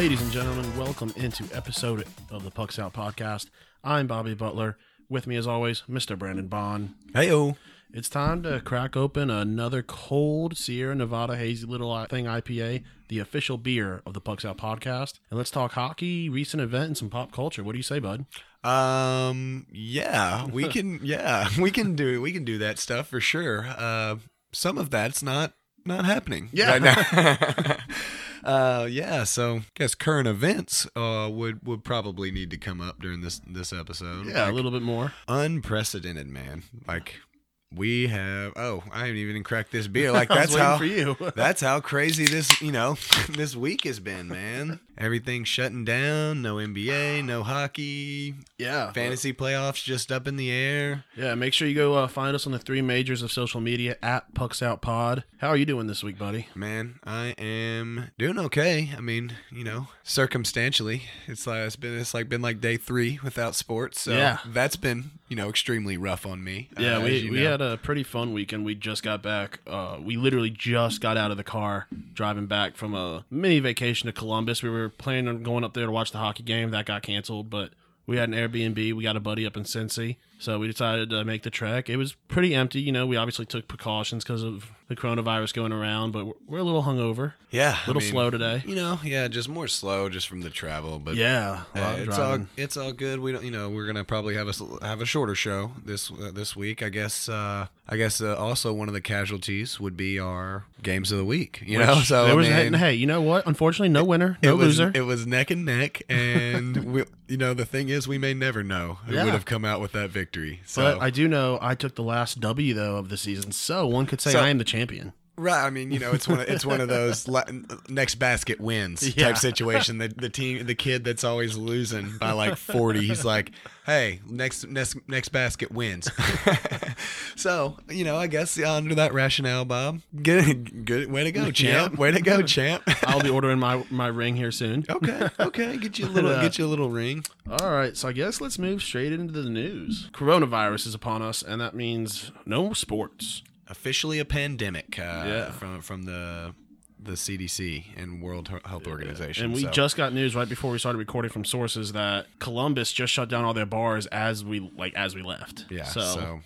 Ladies and gentlemen, welcome into episode of the Pucks Out podcast. I'm Bobby Butler. With me, as always, Mr. Brandon Bond. Heyo. It's time to crack open another cold Sierra Nevada Hazy Little Thing IPA, the official beer of the Pucks Out podcast. And let's talk hockey, recent event, and some pop culture. What do you say, bud? Um. Yeah, we can. Yeah, we can do. We can do that stuff for sure. Uh, some of that's not not happening. Yeah. Right now. uh. Yeah. So, I guess current events uh would would probably need to come up during this this episode. Yeah, a little bit more. unprecedented, man. Like we have. Oh, I haven't even cracked this beer. Like that's how. for you. That's how crazy this, you know, this week has been, man. Everything shutting down, no NBA, no hockey, yeah. fantasy playoffs just up in the air. Yeah, make sure you go uh, find us on the three majors of social media at Pucks Out Pod. How are you doing this week, buddy? Man, I am doing okay. I mean, you know, circumstantially, it's like it's been it's like been like day three without sports. So Yeah. that's been you know extremely rough on me. Yeah, uh, we, we know. had a pretty fun weekend. We just got back. Uh, we literally just got out of the car driving back from a mini vacation to Columbus. We were planning on going up there to watch the hockey game. That got canceled, but we had an Airbnb. We got a buddy up in Cincy. So we decided to make the trek. It was pretty empty. You know, we obviously took precautions because of the coronavirus going around, but we're, we're a little hungover, yeah, a little I mean, slow today. You know, yeah, just more slow just from the travel, but Yeah, Uh, it's all it's all good. We don't, you know, we're gonna probably have a, have a shorter show this uh, this week. I guess. Uh, I guess uh, also one of the casualties would be our games of the week. You know, so there I mean, hey, you know what? Unfortunately, no winner, no it was, loser. It was neck and neck, and we, you know the thing is, we may never know who Yeah. would have come out with that victory. So but I do know I took the last W though of the season, so one could say So- I am the champion. Right. I mean, you know, it's one. Of, it's one of those next basket wins Yeah. type situation. The the team, the kid that's always losing by like forty. He's like, hey, next next next basket wins. so you know, I guess under that rationale, Bob, good good way to go, champ. Way to go, champ. I'll be ordering my my ring here soon. okay. Okay. Get you a little. uh, Get you a little ring. All right, so I guess let's move straight into the news. Coronavirus is upon us, and that means no sports. Officially a pandemic. Uh, Yeah. From from the the CDC and World Health Organization. And we so- just got news right before we started recording from sources that Columbus just shut down all their bars as we like as we left. yeah. So, So.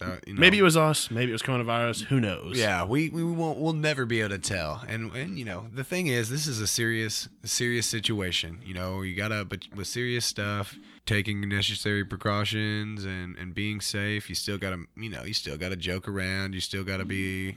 uh, you know, maybe it was us, maybe it was coronavirus. Who knows? Yeah, we, we won't we'll never be able to tell. And and you know, the thing is this is a serious serious situation. You know, you gotta but with serious stuff, taking necessary precautions and, and being safe, you still gotta you know, you still gotta joke around, you still gotta be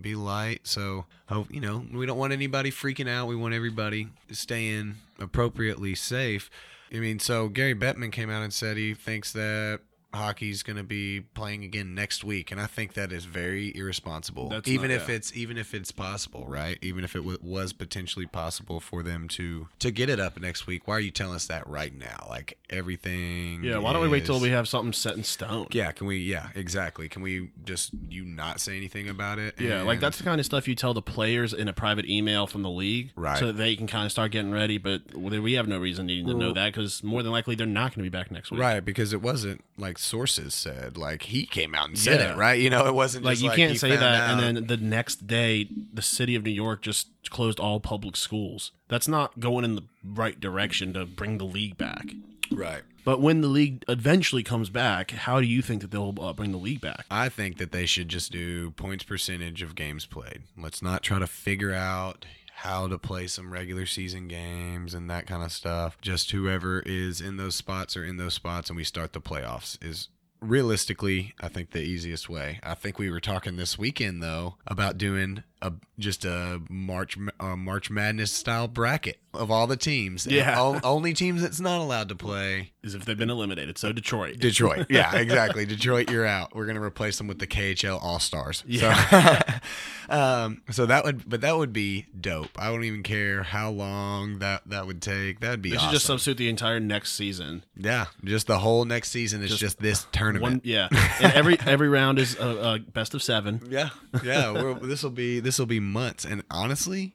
be light. So hope you know, we don't want anybody freaking out. We want everybody staying appropriately safe. I mean, so Gary Bettman came out and said he thinks that hockey's going to be playing again next week, and I think that is very irresponsible. That's even if yeah. it's even if it's possible, right? Even if it w- was potentially possible for them to to get it up next week, why are you telling us that right now? Like everything. Yeah. Why don't we wait till we have something set in stone? Yeah, can we? Yeah, exactly. Can we just you not say anything about it? Yeah, like that's the kind of stuff you tell the players in a private email from the league, Right. So that they can kind of start getting ready. But we have no reason needing to know that because more than likely they're not going to be back next week. Right, because it wasn't like sources said. Like he came out and said Yeah. it, right? You know, it wasn't Like just you like can't say that, and then the next day, the city of New York just closed all public schools. That's not going in the right direction to bring the league back. right. But when the league eventually comes back, how do you think that they'll uh, bring the league back? I think that they should just do points percentage of games played. Let's not try to figure out how to play some regular season games and that kind of stuff. Just whoever is in those spots or in those spots, and we start the playoffs is realistically, I think the easiest way. I think we were talking this weekend though about doing a just a March uh, March Madness style bracket of all the teams. Yeah. O- only teams that's not allowed to play is if they've been eliminated. So Detroit. Detroit. Yeah, exactly. Detroit, you're out. We're gonna replace them with the KHL All Stars. Yeah. So, um, so that would, but that would be dope. I don't even care how long that that would take. That would be They should awesome. just substitute the entire next season. yeah, just the whole next season is just, this tournament. One, yeah, and every every round is a, a best of seven. Yeah, yeah. This will be this will be months, and honestly,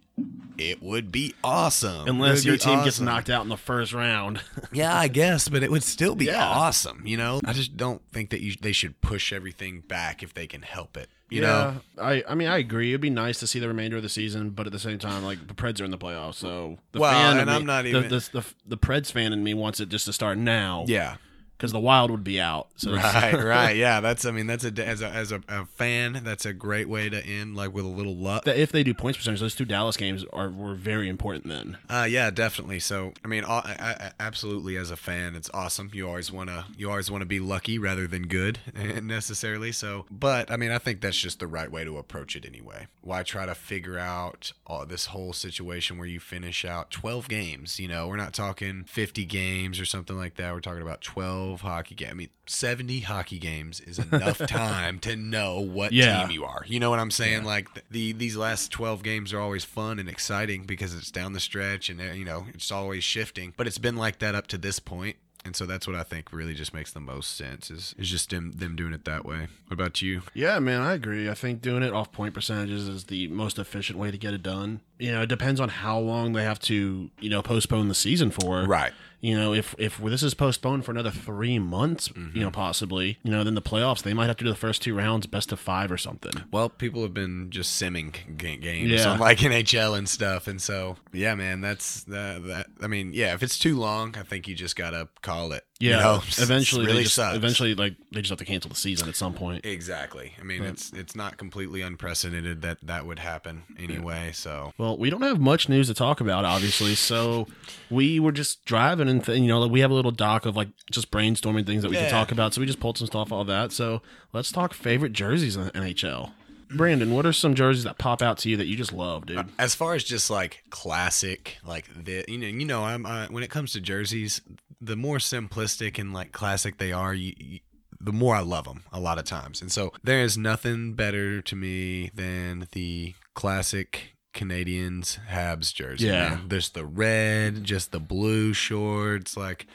it would be awesome. Unless your team gets knocked out in the first round. Yeah, I guess, but it would still be Yeah. awesome. You know, I just don't think that you they should push everything back if they can help it. You know, I I mean I agree. It'd be nice to see the remainder of the season, but at the same time, like the Preds are in the playoffs, so the Well, fan and me- I'm not the- even- the, the, the Preds fan in me wants it just to start now. yeah. Because the Wild would be out. So Right, right, yeah. That's, I mean, that's a as a as a, a fan, that's a great way to end, like with a little luck. if they do points percentage, those two Dallas games are were very important then. Uh, yeah, definitely. So, I mean, all, I, I, absolutely, as a fan, it's awesome. You always want to, you always want to be lucky rather than good, necessarily. So, but I mean, I think that's just the right way to approach it anyway. Why try to figure out all this whole situation where you finish out 12 games? You know, we're not talking 50 games or something like that. We're talking about 12 hockey games. I mean, 70 hockey games is enough time to know what Yeah. team you are. You know what I'm saying? Like the, the these last 12 games are always fun and exciting because it's down the stretch and you know it's always shifting. But it's been like that up to this point, and so that's what I think really just makes the most sense is is just them them doing it that way. What about you? Yeah, man, I agree. I think doing it off point percentages is the most efficient way to get it done. You know, it depends on how long they have to, you know, postpone the season for. Right. You know, if if this is postponed for another three months, you know, mm-hmm. possibly, you know, then the playoffs they might have to do the first two rounds best of five or something. Well, people have been just simming ga- games Yeah. on like NHL and stuff, and so yeah, man, that's that. that I mean, yeah, if it's too long, I think you just gotta call it. you Yeah, know? eventually, really just, sucks. eventually, like they just have to cancel the season at some point. Exactly. I mean, it's it's not completely unprecedented that that would happen anyway. So Well, we don't have much news to talk about, obviously. So we were just driving, and th- you know, we have a little doc of like just brainstorming things that we Yeah. can talk about. So we just pulled some stuff all that. So let's talk favorite jerseys in the NHL. Brandon, what are some jerseys that pop out to you that you just love, dude? as far as just like classic, like the you know you know I'm uh, when it comes to jerseys, the more simplistic and like classic they are, you, you the more I love them a lot of times. And so there is nothing better to me than the classic Canadiens Habs jersey. Yeah. man. There's the red, just the blue shorts, like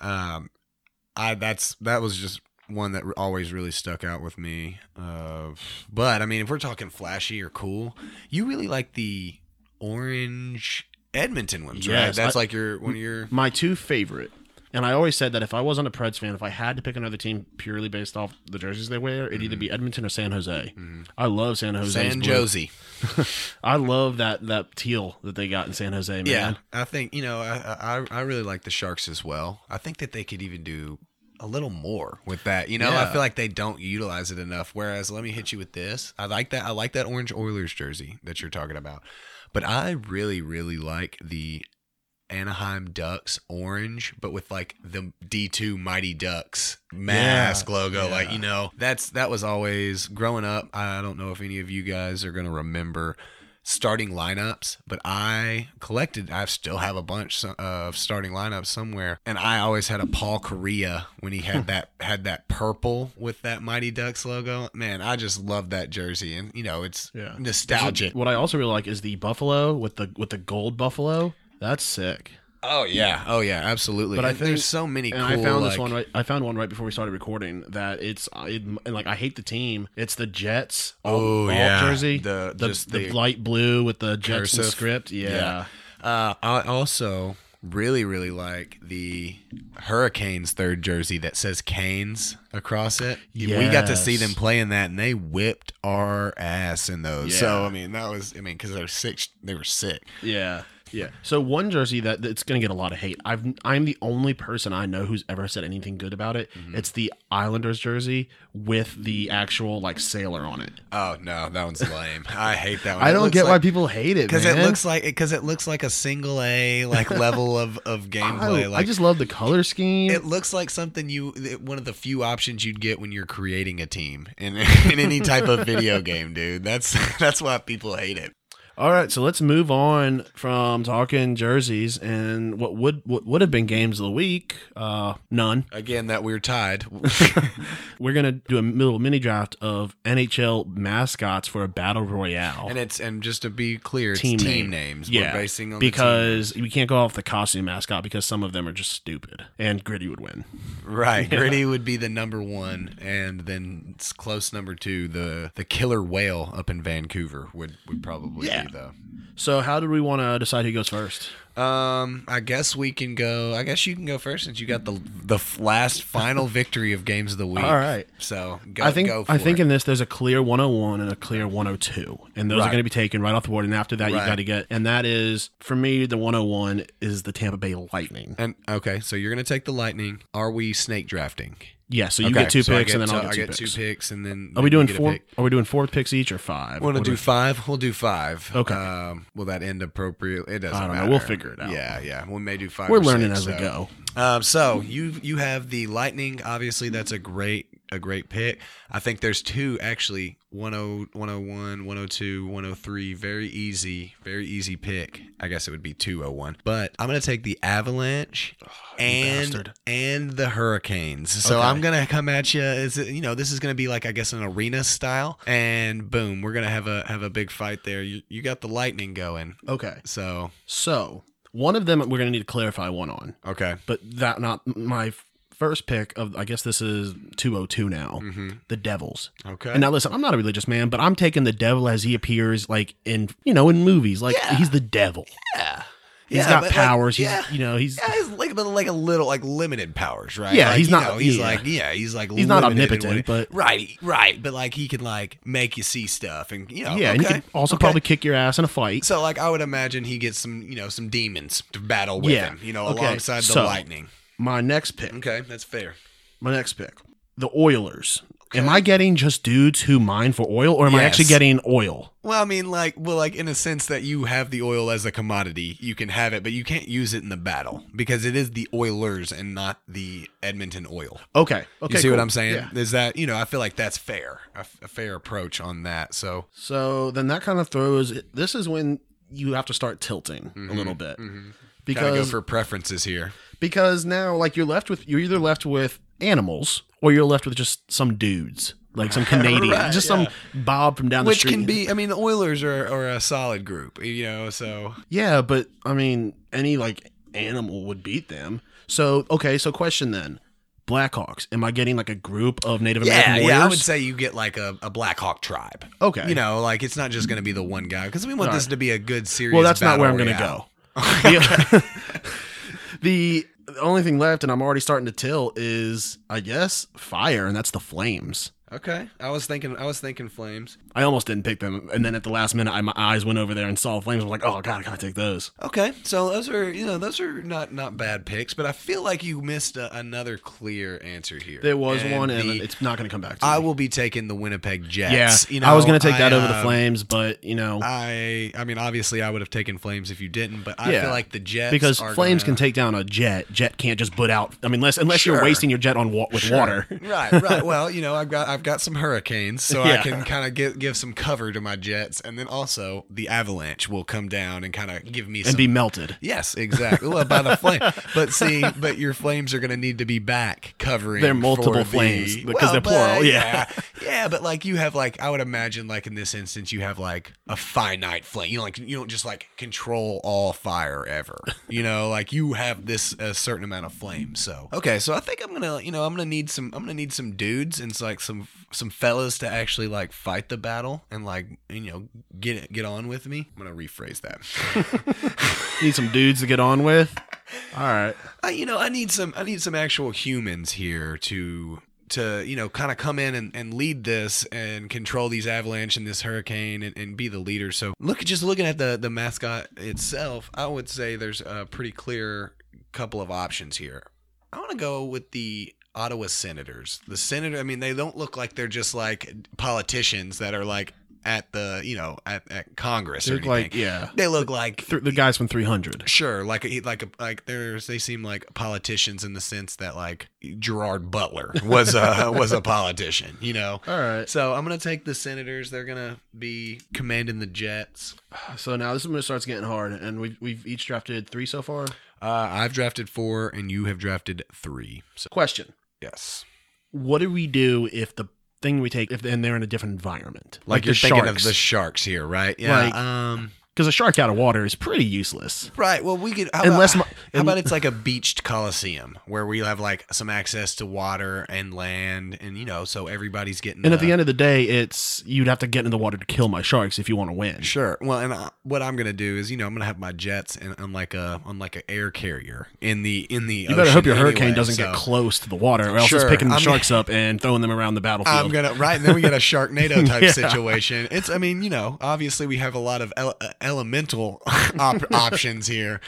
um I that's that was just one that always really stuck out with me. Uh, but I mean, if we're talking flashy or cool, you really like the orange Edmonton ones, right? Yes, That's I- like your one of your My two favorite. And I always said that if I wasn't a Preds fan, if I had to pick another team purely based off the jerseys they wear, it'd either be Edmonton or San Jose. I love San Jose. Mm-hmm. San Josie. I love that that teal that they got in San Jose, man. Yeah, I think you know I, I I really like the Sharks as well. I think that they could even do a little more with that. You know, I feel like they don't utilize it enough. Whereas, let me hit you with this. I like that. I like that orange Oilers jersey that you're talking about. But I really, really like the Anaheim Ducks orange, but with like the D2 Mighty Ducks mask logo. Like, you know, that's that was always growing up. I don't know if any of you guys are going to remember starting lineups, but I collected, I still have a bunch of starting lineups somewhere. And I always had a Paul Kariya when he had that, had that purple with that Mighty Ducks logo. Man, I just love that jersey. And, you know, it's Yeah. nostalgic. What I also really like is the buffalo with the with the gold buffalo. That's sick. Oh, yeah. Oh, yeah. Absolutely. But I think- there's so many And cool, I found this one right. I found one right before we started recording that it's it, and like I hate the team. It's the Jets. Oh, alt yeah. jersey. The- the, just the the light blue with the Jets cursive. script. Yeah. Uh, I also really, really like the Hurricanes third jersey that says Canes across it. We got to see them playing that, and they whipped our ass in those. So I mean, that was I mean, because they're sick. They were sick. Yeah. Yeah. So one jersey that that's going to get a lot of hate. I've I'm the only person I know who's ever said anything good about it. Mm-hmm. It's the Islanders jersey with the actual like sailor on it. Oh no, that one's lame. I hate that one. I It don't get why people hate it because it looks like because it looks like a single A like level of of gameplay. I, Like I just love the color scheme. It looks like something you one of the few options you'd get when you're creating a team in, in any type of video game, dude. That's that's why people hate it. All right, so let's move on from talking jerseys and what would what would have been games of the week. Uh, none. Again, that we're tied. We're gonna do a little mini draft of NHL mascots for a battle royale. and it's and just to be clear, it's Team team, name. names. Yeah, we're basing on because we can't go off the costume mascot because some of them are just stupid, and Gritty would win. right. Gritty would be the number one, and then it's close number two. The the killer whale up in Vancouver would would probably Yeah. The. So, how do we want to decide who goes first? Um, I guess we can go. I guess you can go first since you got the the last final victory of games of the week. All right. So go, I think go for I think it. in this there's a clear 101 and a clear 102, and those are going to be taken right off the board. And after that, you Right. got to get, and that is for me the 101 is the Tampa Bay Lightning. and okay, so you're gonna take the lightning. Are we snake drafting? Yeah, so you okay, get two so I picks, and then I'll get I two get picks. two picks, and then Are we then doing you get a four? pick. Are we doing four picks each or five? We Want to What do five? We'll do five. Okay. Um, will that end appropriately? It doesn't I don't know. matter. We'll figure it out. Yeah, yeah. We may do five. We're or learning six, as we so. go. Um, so you you have the lightning. Obviously, that's a great a great pick. I think there's two actually. oh, 10, 101, 102, 103. Very easy, very easy pick. I guess it would be 201. But I'm gonna take the Avalanche and bastard. and the Hurricanes. So Okay. I'm gonna come at you. You know this is gonna be like I guess an arena style, and boom, we're gonna have a have a big fight there. You you got the lightning going. Okay, So so one of them we're going to need to clarify one on, okay, but that not my first pick of. I guess this is 202 now. Mm-hmm. The Devils. okay. And now listen, I'm not a religious man, but I'm taking the devil as he appears like in you know in movies. Like he's the devil. yeah, He's Yeah, got but, like, powers. he's you know he's Yeah, he's like but like a little like limited powers, right? Yeah, Like, he's not- know, he's yeah. like yeah, he's like He's not omnipotent, but- right, right. But like he can like make you see stuff, and you know, yeah, and he okay, can also okay. probably kick your ass in a fight. So like I would imagine he gets some you know some demons to battle with Yeah. him, you know, Okay, alongside the so- lightning. My next pick. Okay, that's fair. My next pick. The Oilers. Am I getting just dudes who mine for oil, or am I actually getting oil? Well, I mean, like, well, like in a sense that you have the oil as a commodity, you can have it, but you can't use it in the battle because it is the Oilers and not the Edmonton Oil. Okay. Okay. You see what. I'm saying? Yeah. Is that you know I feel like that's fair, a, a fair approach on that. So So then that kind of throws. This is when you have to start tilting a mm-hmm. little bit mm-hmm. gotta go because for preferences here. because now like you're left with you're either left with animals or you're left with just some dudes like some Canadian, Right, just yeah. some Bob from down the street. Which can be, I mean, the Oilers are, are a solid group, you know. So Yeah, but I mean, any like animal would beat them. So okay, so question then: Blackhawks. Am I getting like a group of Native American warriors? yeah, I would say you get like a, a Black Hawk tribe. Okay. you know, like it's not just going to be the one guy because we want All this right. to be a good series. Well, that's not where I'm going to go. the, the only thing left, and I'm already starting to till, is I guess fire, and that's the flames. Okay, I was thinking, I was thinking Flames. I almost didn't pick them, and then at the last minute, I, my eyes went over there and saw flames. I was like, "Oh God, I gotta take those." Okay, so those are you know those are not not bad picks, but I feel like you missed a, another clear answer here. There was one, and the- it's not going to come back. to I me. will be taking the Winnipeg Jets. Yeah, you know, I was going to take that I, over the um, flames, but you know, I I mean, obviously, I would have taken Flames if you didn't, but I Yeah. feel like the Jets because flames gonna- can take down a jet. Jet can't just put out. I mean, unless unless you're wasting your jet on wa- with water. right, right. Well, you know, I've got I've got some hurricanes, so I can kind of give give some cover to my Jets, and then also the avalanche will come down and kind of give me and some. be melted. Yes, exactly. Well, by the flame, but see, but your flames are going to need to be back covering. They're multiple for the- flames, because Well, they're plural, yeah. yeah, But like you have like I would imagine like in this instance you have like a finite flame. You know, like you don't just like control all fire ever. You know, like you have this a certain amount of flame. So okay, so I think I'm gonna you know I'm gonna need some I'm gonna need some dudes and it's like some some fellas to actually like fight the battle and like you know get get on with me. I'm gonna rephrase that. Need some dudes to get on with. All right. I, you know, I need some I need some actual humans here to to you know kind of come in and, and lead this and control these avalanche and this hurricane and, and be the leader. So look just looking at the the mascot itself, I would say there's a pretty clear couple of options here. I want to go with the Ottawa Senators. The senator, I mean, they don't look like they're just like politicians that are like at the you know at, at Congress They or look anything. like yeah, they look like Th- the guys from 300. Sure, like like like there's they seem like politicians in the sense that like Gerard Butler was a was a politician, you know. All right. So I'm gonna take the Senators. They're gonna be commanding the Jets. So now this is when it starts getting hard, and we've we've each drafted three so far. Uh, I've drafted four, and you have drafted three. So Question: yes, What do we do if the thing we take if and they're in a different environment, like, the you're thinking sharks? of the sharks here, right? Yeah. Like- um. Because a shark out of water is pretty useless. Right. Well, we could. How Unless about, my- how about it's like a beached coliseum where we have like some access to water and land, and you know, so everybody's getting. And at uh, the end of the day, it's you'd have to get in the water to kill my sharks if you want to win. Sure. Well, and uh, what I'm gonna do is, you know, I'm gonna have my jets and on like a on like an air carrier in the in the. You better hope your hurricane doesn't get close. close to the water, or else Sure, it's picking the I'm- sharks up and throwing them around the battlefield. I'm gonna right, and then we get a Sharknado type Yeah. situation. It's, I mean, you know, obviously we have a lot of ele- uh, elemental op- options here,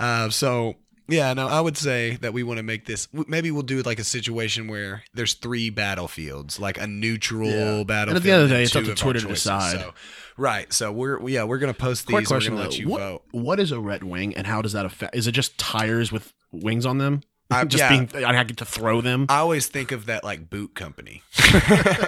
uh, so yeah, no, I would say that we want to make this. Maybe we'll do like a situation where there's three battlefields, like a neutral Yeah. battlefield. And at the end of the day, it's two up to Twitter to decide. So, right. So we're yeah, we're gonna post these. Quick and we're question gonna though: let you what, vote. what is a red wing, and how does that affect? Is it just tires with wings on them? Uh, just yeah. being, I get to throw them. I always think of that like boot company.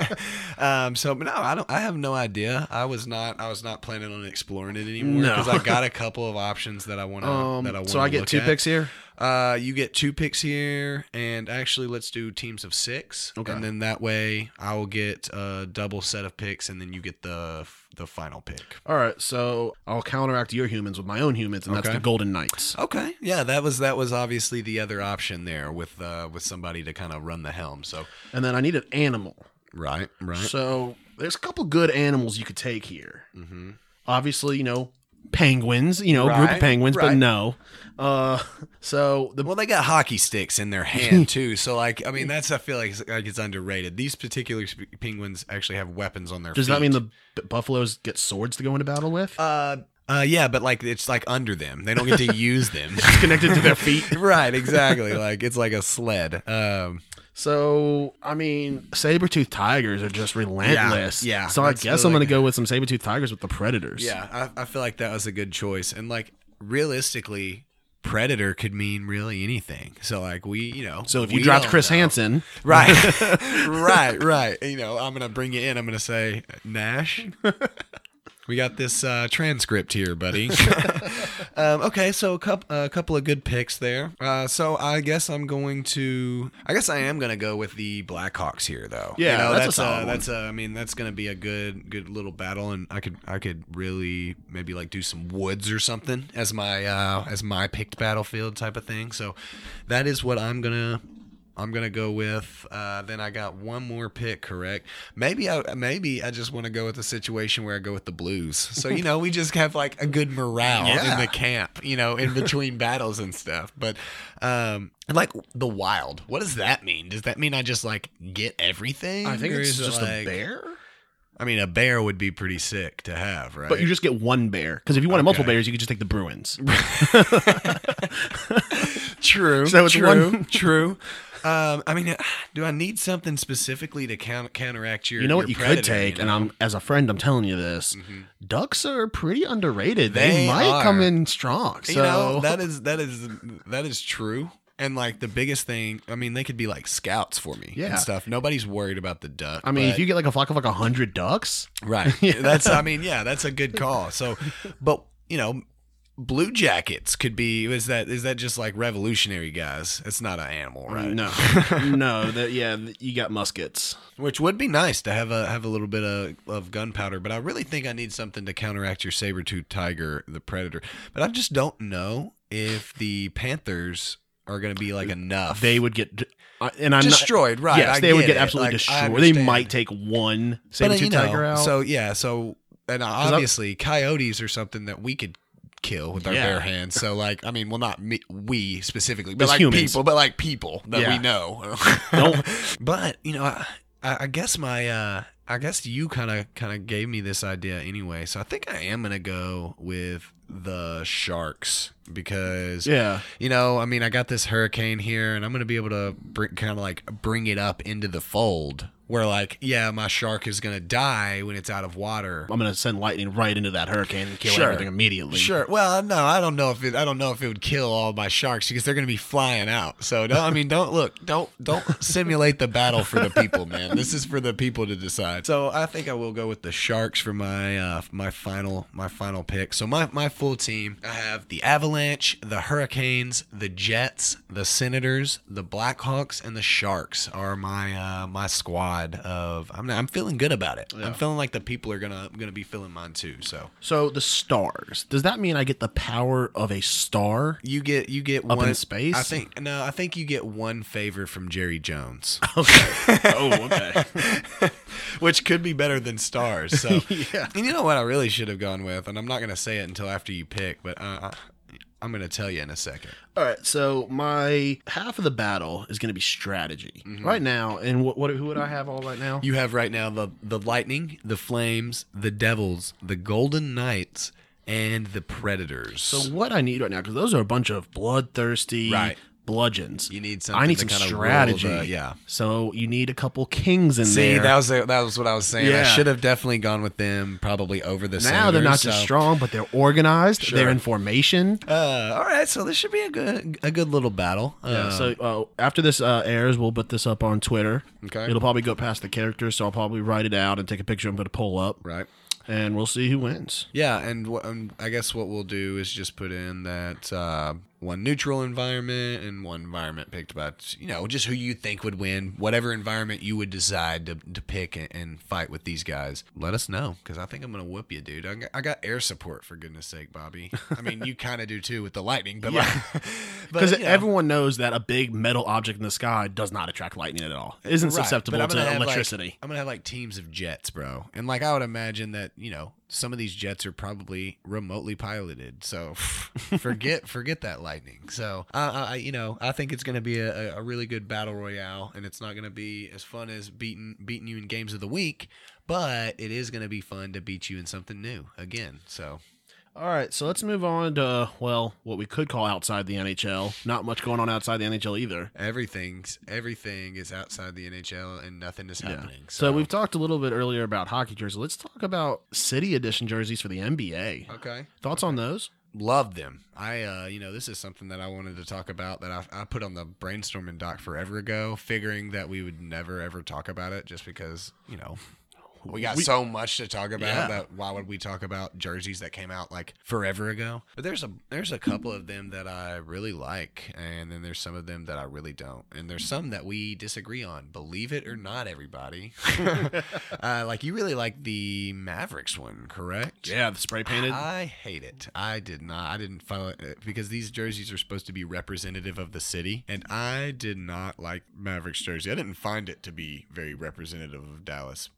um, so, but no, I don't. I have no idea. I was not. I was not planning on exploring it anymore No. because I got a couple of options that I want to. Um, that I want. so I get two picks here. Uh, you get two picks here, and actually, let's do teams of six. Okay. And then that way, I will get a double set of picks, and then you get the the final pick. All right, so I'll counteract your humans with my own humans, and that's Okay. the Golden Knights. Okay. Yeah, that was that was obviously the other option there with uh with somebody to kind of run the helm. So And then I need an animal. right, right. So there's a couple good animals you could take here. mm-hmm. Obviously, you know, penguins. You know, group of penguins, but no. Uh, so the Well, they got hockey sticks in their hand too, so like I mean that's I feel like it's, like it's underrated. These particular sp- penguins actually have weapons on their. does feet. that mean the b- buffaloes get swords to go into battle with? Uh, uh, yeah, but like it's like under them. They don't get to use them. It's connected to their feet. right, exactly. Like it's like a sled. Um, So I mean, saber tooth tigers are just relentless. yeah, So I guess I'm gonna go with some saber tooth tigers with the predators. yeah, I, I feel like that was a good choice. And like realistically, predator could mean really anything. So like we, you know, So if you dropped Chris know. Hansen, Right. right, right. You know, I'm going to bring you in. I'm going to say, Nash, we got this uh, transcript here, buddy. um, okay, so a, coup a couple of good picks there. Uh, so I guess I'm going to, I guess I am going to go with the Blackhawks here, though. Yeah, you know, that's a that's solid uh, that's uh, I mean, that's going to be a good, good little battle, and I could, I could really maybe like do some woods or something as my, uh, as my picked battlefield type of thing. So that is what I'm gonna I'm gonna go with. Uh, then I got one more pick, correct? Maybe I maybe I just want to go with a situation where I go with the Blues. So you know we just have like a good morale Yeah. in the camp, you know, in between battles and stuff. But um, and like the Wild, what does that mean? Does that mean I just like get everything? I think it's just a bear. I mean, a bear would be pretty sick to have, right? But you just get one bear because if you wanted multiple bears, you could just take the Bruins. True. So it's true. one- true. Um, I mean, do I need something specifically to count, counteract your? You know what you predator, could take, you and? I'm as a friend, I'm telling you this. Ducks are pretty underrated. They, They might come in strong. So you know that is that is that is true. And like the biggest thing, I mean, they could be like scouts for me Yeah. and stuff. Nobody's worried about the duck. I mean, if you get like a flock of like a hundred ducks, right, Yeah. that's I mean, yeah, that's a good call. So, but you know, blue jackets could be is that is that just like revolutionary guys? It's not an animal, right? no, no, that yeah, you got muskets. Which would be nice to have a have a little bit of, of gunpowder, but I really think I need something to counteract your saber tooth tiger, the predator. But I just don't know if the Panthers are going to be like enough. They would get, and I'm destroyed, not, right? Yes, I they would get it. absolutely Like, destroyed. They might take one saber tooth know, tiger out. So yeah, so and obviously coyotes are something that we could kill with our Yeah. bare hands. So like, I mean, well, not me, we specifically, but As like humans. people, but like people that Yeah. we know. But you know, I, I guess my, uh, I guess you kind of, kind of gave me this idea anyway. So I think I am gonna go with the sharks because yeah, you know, I mean, I got this hurricane here, and I'm gonna be able to bring, kind of like bring it up into the fold where like, yeah, my shark is gonna die when it's out of water. I'm gonna send lightning right into that hurricane and kill Sure. everything immediately. Sure. Well, no, I don't know if it. I don't know if it would kill all my sharks because they're going to be flying out. So, don't, I mean, don't look. Don't don't simulate the battle for the people, man. This is for the people to decide. So, I think I will go with the sharks for my uh, my final my final pick. So, my my full team. I have the Avalanche, the Hurricanes, the Jets, the Senators, the Blackhawks, and the Sharks are my uh, my squad of. I'm I'm feeling good about it. I'm feeling like the people are gonna gonna be feeling mine too. So. So the stars. Does that mean I get the power of a star? You get you get Up one in space? I think no, I think you get one favor from Jerry Jones, Okay. oh, okay. which could be better than stars. So, Yeah. and you know what I really should have gone with, and I'm not gonna say it until after you pick, but uh, I'm gonna tell you in a second. All right. So my half of the battle is going to be strategy Mm-hmm. right now. And what, what who would I have all right now? You have right now the the lightning, the flames, the devils, the golden knights, and the predators. So what I need right now, because those are a bunch of bloodthirsty Right. Bludgeons. You need I need some strategy. the- yeah. So you need a couple kings in See, there. See, that was that was what I was saying. I Yeah. should have definitely gone with them probably over the. now they're not Senators, just strong, but they're organized. Sure. They're in formation. Uh, all right, so this should be a good a good little battle. Yeah, Uh, so uh, after this uh, airs, we'll put this up on Twitter. Okay. It'll probably go past the characters, so I'll probably write it out and take a picture and put a poll up, right. and we'll see who wins. Yeah, and wh- um, I guess what we'll do is just put in that uh, one neutral environment and one environment picked by you know just who you think would win, whatever environment you would decide to, to pick and, and fight with these guys. Let us know because I think I'm gonna whoop you, dude. I got, I got air support for goodness sake, Bobby. I mean, you kind of do too with the lightning, but Yeah. like, Because you know. everyone knows that a big metal object in the sky does not attract lightning at all. It isn't Right, susceptible but I'm gonna to have, like- electricity. I'm gonna have like teams of jets, bro, and like I would imagine that you know some of these jets are probably remotely piloted. So forget forget that lightning. So uh, I you know I think it's gonna be a, a really good battle royale, and it's not gonna be as fun as beating beating you in games of the week, but it is gonna be fun to beat you in something new again. So All right, so let's move on to well, what we could call outside the NHL. Not much going on outside the NHL either. everything's everything is outside the NHL, and nothing is happening. So we've talked a little bit earlier about hockey jerseys. Let's talk about city edition jerseys for the NBA. okay. Thoughts on those? Love them. I, uh, you know, this is something that I wanted to talk about that I, I put on the brainstorming doc forever ago, figuring that we would never ever talk about it just because, you know, we got We- so much to talk about Yeah. that why would we talk about jerseys that came out like forever ago? But there's a there's a couple of them that I really like, and then there's some of them that I really don't, and there's some that we disagree on. Believe it or not, everybody. uh, like you really like the Mavericks one, correct? Yeah, the spray painted. I hate it. I did not. I didn't follow it because these jerseys are supposed to be representative of the city, and I did not like Mavericks jersey. I didn't find it to be very representative of Dallas,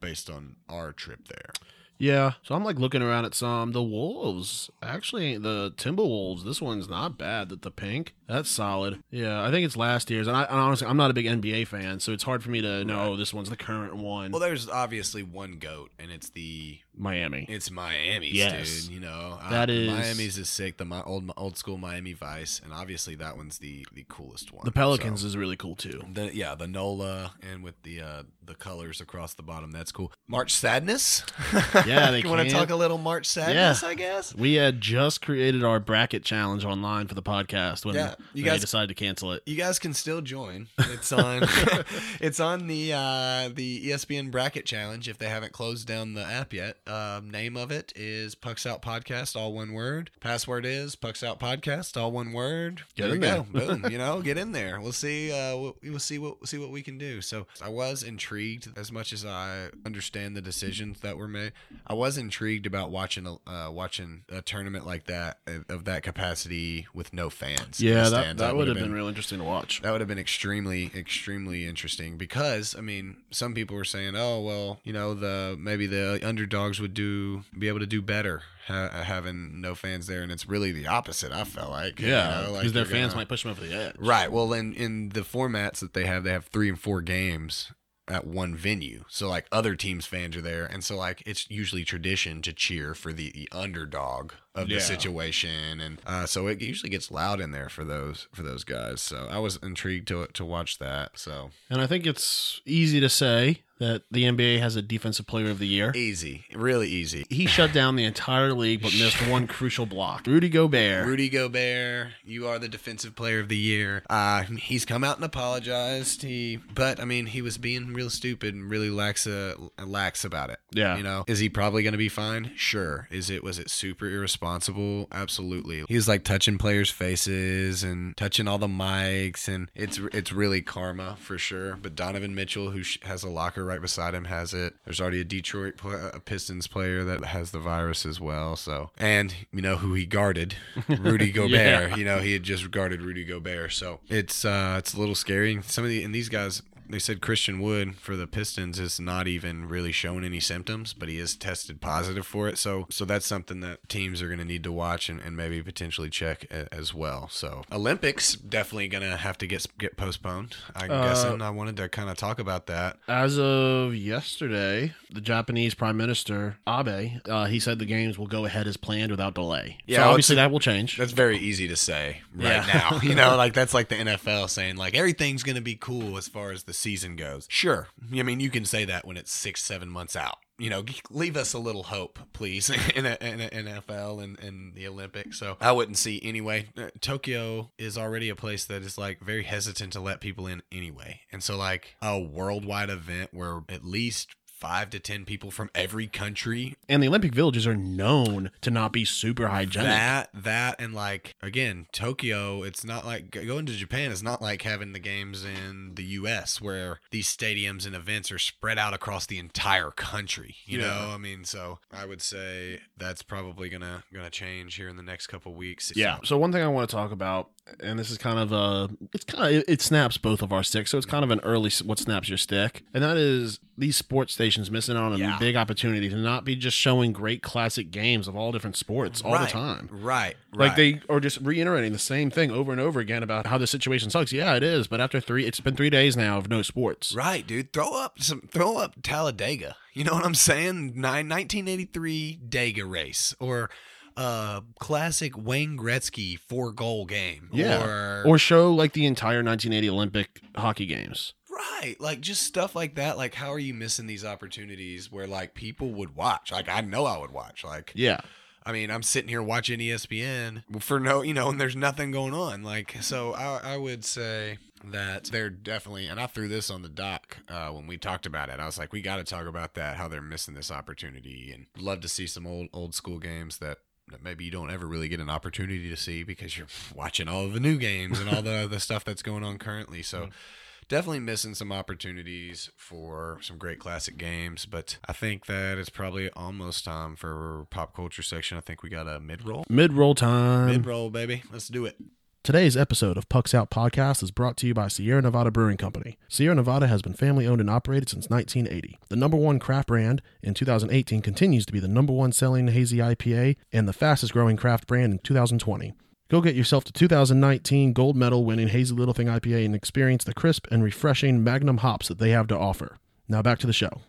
based on our trip there. Yeah, so I'm like looking around at some. The Wolves, actually, the Timberwolves. This one's not bad. That the pink, that's solid. Yeah, I think it's last year's, and I and honestly, I'm not a big NBA fan, so it's hard for me to know this one's the current one. Well, there's obviously one goat, and it's the Miami. it's Miami's, Yes. dude. You know That uh, is- Miami's is sick. The mi- old old school Miami Vice, and obviously that one's the the coolest one. The Pelicans So- is really cool too. The yeah, the Nola and with the uh the colors across the bottom. That's cool. March Sadness. Yeah, they you want to talk a little March Sadness, I guess. We had just created our bracket challenge online for the podcast when Yeah, you guys- decided to cancel it. You guys can still join. It's on. it's on the uh, the ESPN bracket challenge. If they haven't closed down the app yet, um, name of it is Pucks Out Podcast, all one word. Password is Pucks Out Podcast, all one word. Get there in we there. go. Boom. You know, get in there. We'll see. Uh, we'll, we'll see what see what we can do. So I was intrigued as much as I understand the decisions that were made. I was intrigued about watching a uh, watching a tournament like that of that capacity with no fans. Yeah, that, that would have would've been real interesting to watch. that would have been extremely, extremely interesting because I mean, some people were saying, "Oh, well, you know, the maybe the underdogs would do be able to do better ha- having no fans there," and it's really the opposite. I felt like, you Yeah, know, because like their fans gonna- might push them over the edge. Right. Well, in in the formats that they have, they have three and four games. At one venue. So like other teams' fans are there, and so like it's usually tradition to cheer for the, the underdog of the situation, and uh, so it usually gets loud in there for those for those guys. So I was intrigued to to watch that. So And I think it's easy to say that the NBA has a defensive player of the year. easy, really easy. He shut down the entire league but missed one crucial block. Rudy Gobert. Rudy Gobert, you are the defensive player of the year. Uh, he's come out and apologized. He, but I mean, he was being real stupid and really lax, uh, lax about it. Yeah. You know, is he probably going to be fine? Sure. Is it was it super irresponsible? Absolutely. He was like touching players' faces and touching all the mics, and it's it's really karma for sure. But Donovan Mitchell, who sh- has a locker right beside him, has it. There's already a Detroit pl- a Pistons player that has the virus as well. So, and you know who he guarded, Rudy Gobert. Yeah. You know he had just guarded Rudy Gobert. So it's uh it's a little scary. Some of the and these guys they said Christian Wood for the Pistons is not even really showing any symptoms, but he is tested positive for it. So so that's something that teams are going to need to watch and, and maybe potentially check a, as well. So Olympics definitely going to have to get get postponed. I'm Uh, guessing. I wanted to kind of talk about that. As of yesterday, the Japanese Prime Minister Abe, uh, he said the games will go ahead as planned without delay. Yeah, so I obviously that will change. That's very easy to say right Yeah. now. You know, like that's like the NFL saying like everything's going to be cool as far as the season goes. Sure. I mean, you can say that when it's 6 7 months out. You know, leave us a little hope, please, in, in NFL and, and the Olympics. So I wouldn't see anyway. Uh, Tokyo is already a place that is like very hesitant to let people in anyway. And so, like, a worldwide event where at least five to 10 people from every country and the Olympic villages are known to not be super hygienic. that that and like again Tokyo it's not like going to Japan is not like having the games in the US where these stadiums and events are spread out across the entire country you Yeah. know I mean so I would say that's probably going to going to change here in the next couple weeks Yeah. So one thing I want to talk about, and this is kind of uh it's kind of it, snaps both of our sticks. So it's kind of an early what snaps your stick, and that is these sports stations missing out on Yeah. a big opportunity to not be just showing great classic games of all different sports all right, the time. right Like right. they are just reiterating the same thing over and over again about how the situation sucks. Yeah, it is, but after three, it's been three days now of no sports. Right, dude. Throw up some throw up Talladega. You know what I'm saying? Nine, 1983 Dega race or uh classic Wayne Gretzky four goal game. Yeah. Or, Or show like the entire 1980 Olympic hockey games. right, like just stuff like that. Like how are you missing these opportunities where like people would watch? Like I know I would watch. Like Yeah. I mean, I'm sitting here watching ESPN for no, you know, and there's nothing going on. Like, so I, I would say that they're definitely, and I threw this on the doc uh, when we talked about it. I was like, we got to talk about that, how they're missing this opportunity, and love to see some old old school games that. That Maybe you don't ever really get an opportunity to see because you're watching all of the new games and all the the stuff that's going on currently. So, mm-hmm. definitely missing some opportunities for some great classic games, but I think that it's probably almost time for pop culture section. I think we got a mid roll. Mid roll time. Mid roll, baby. Let's do it. Today's episode of Pucks Out Podcast is brought to you by Sierra Nevada Brewing Company. Sierra Nevada has been family owned and operated since 1980. The number one craft brand in 2018 continues to be the number one selling hazy IPA and the fastest growing craft brand in 2020. Go get yourself the 2019 gold medal winning Hazy Little Thing IPA and experience the crisp and refreshing Magnum hops that they have to offer. Now back to the show.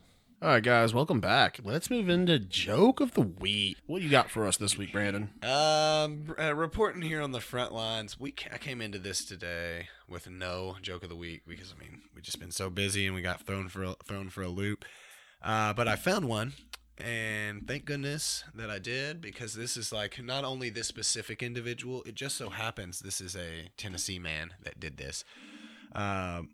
All right, guys, welcome back. Let's move into joke of the week. What do you got for us this week, Brandon? Um, uh, reporting here on the front lines. We ca- I came into this today with no joke of the week because I mean we just been so busy and we got thrown for a, thrown for a loop. Uh, but I found one, and thank goodness that I did because this is like not only this specific individual. It just so happens this is a Tennessee man that did this. Um,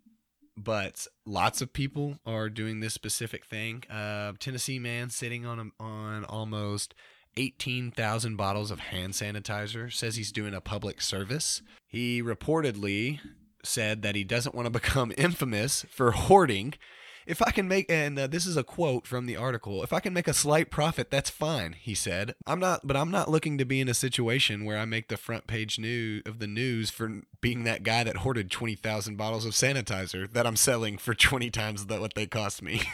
but lots of people are doing this specific thing. Uh, Tennessee man sitting on a, on almost 18,000 bottles of hand sanitizer says he's doing a public service. He reportedly said that he doesn't want to become infamous for hoarding. If I can make, and uh, this is a quote from the article, if I can make a slight profit, that's fine, he said. I'm not, but I'm not looking to be in a situation where I make the front page news of the news for being that guy that hoarded 20,000 bottles of sanitizer that I'm selling for 20 times what they cost me.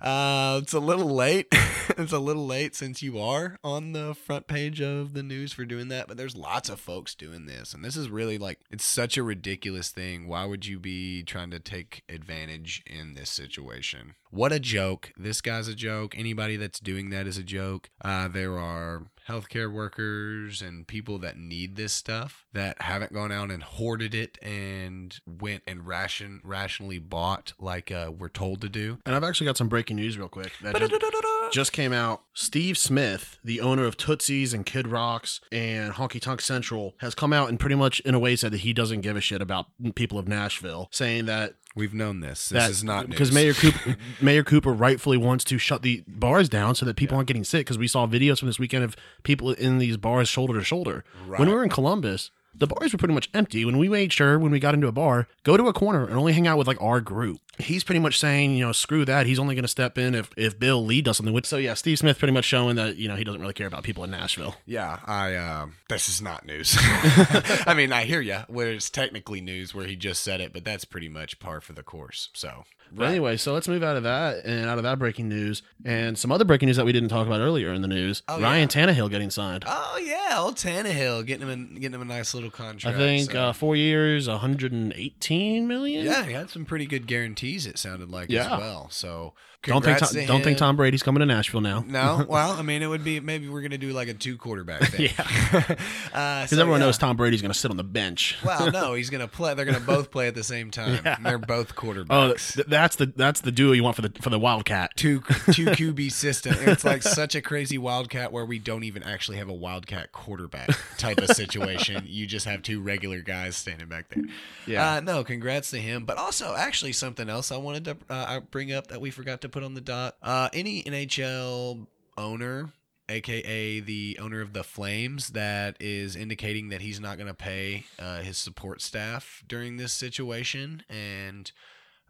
Uh, it's a little late. it's a little late since you are on the front page of the news for doing that, but there's lots of folks doing this. And this is really like, it's such a ridiculous thing. Why would you be trying to take advantage in this situation? Situation. What a joke. This guy's a joke. Anybody that's doing that is a joke. Uh, there are healthcare workers and people that need this stuff that haven't gone out and hoarded it and went and ration rationally bought like uh, we're told to do. And I've actually got some breaking news real quick that just, just came out. Steve Smith, the owner of Tootsie's and Kid Rocks and Honky Tonk Central, has come out and pretty much in a way said that he doesn't give a shit about people of Nashville, saying that We've known this. This that is not because. Mayor Cooper Mayor Cooper rightfully wants to shut the bars down so that people aren't getting sick. Because we saw videos from this weekend of people in these bars shoulder to shoulder. When we were in Columbus, the bars were pretty much empty. When we made sure when we got into a bar, go to a corner and only hang out with like our group. He's pretty much saying, you know, screw that. He's only going to step in if if Bill Lee does something. With so yeah, Steve Smith pretty much showing that you know he doesn't really care about people in Nashville. Yeah, I. Uh, this is not news. I mean, I hear you. Where it's technically news, where he just said it, but that's pretty much par for the course. So, But anyway, so let's move out of that and out of that breaking news and some other breaking news that we didn't talk about earlier in the news. Oh, Ryan Tannehill getting signed. oh yeah, old Tannehill getting him, a, getting him a nice little contract. I think so- uh, four years, 118 million. yeah, he had some pretty good guarantees. It sounded like Yeah. as well. So, Don't think Tom, to don't think. Tom Brady's coming to Nashville now. No, well, I mean, it would be maybe we're gonna do like a two quarterback thing. Yeah. because Because everyone knows Tom Brady's going to sit on the bench. Well, no, he's gonna play. They're gonna both play at the same time. Yeah. They're both quarterbacks. Oh, th- that's the that's the duo you want for the for the Wildcat. two two QB system. It's like such a crazy wildcat where we don't even actually have a wildcat quarterback type of situation. You just have two regular guys standing back there. Yeah. Uh, no, congrats to him. But also, actually, something else I wanted to uh, bring up that we forgot to put on the dot. Uh, any NHL owner. AKA the owner of the Flames, that is indicating that he's not going to pay uh, his support staff during this situation, and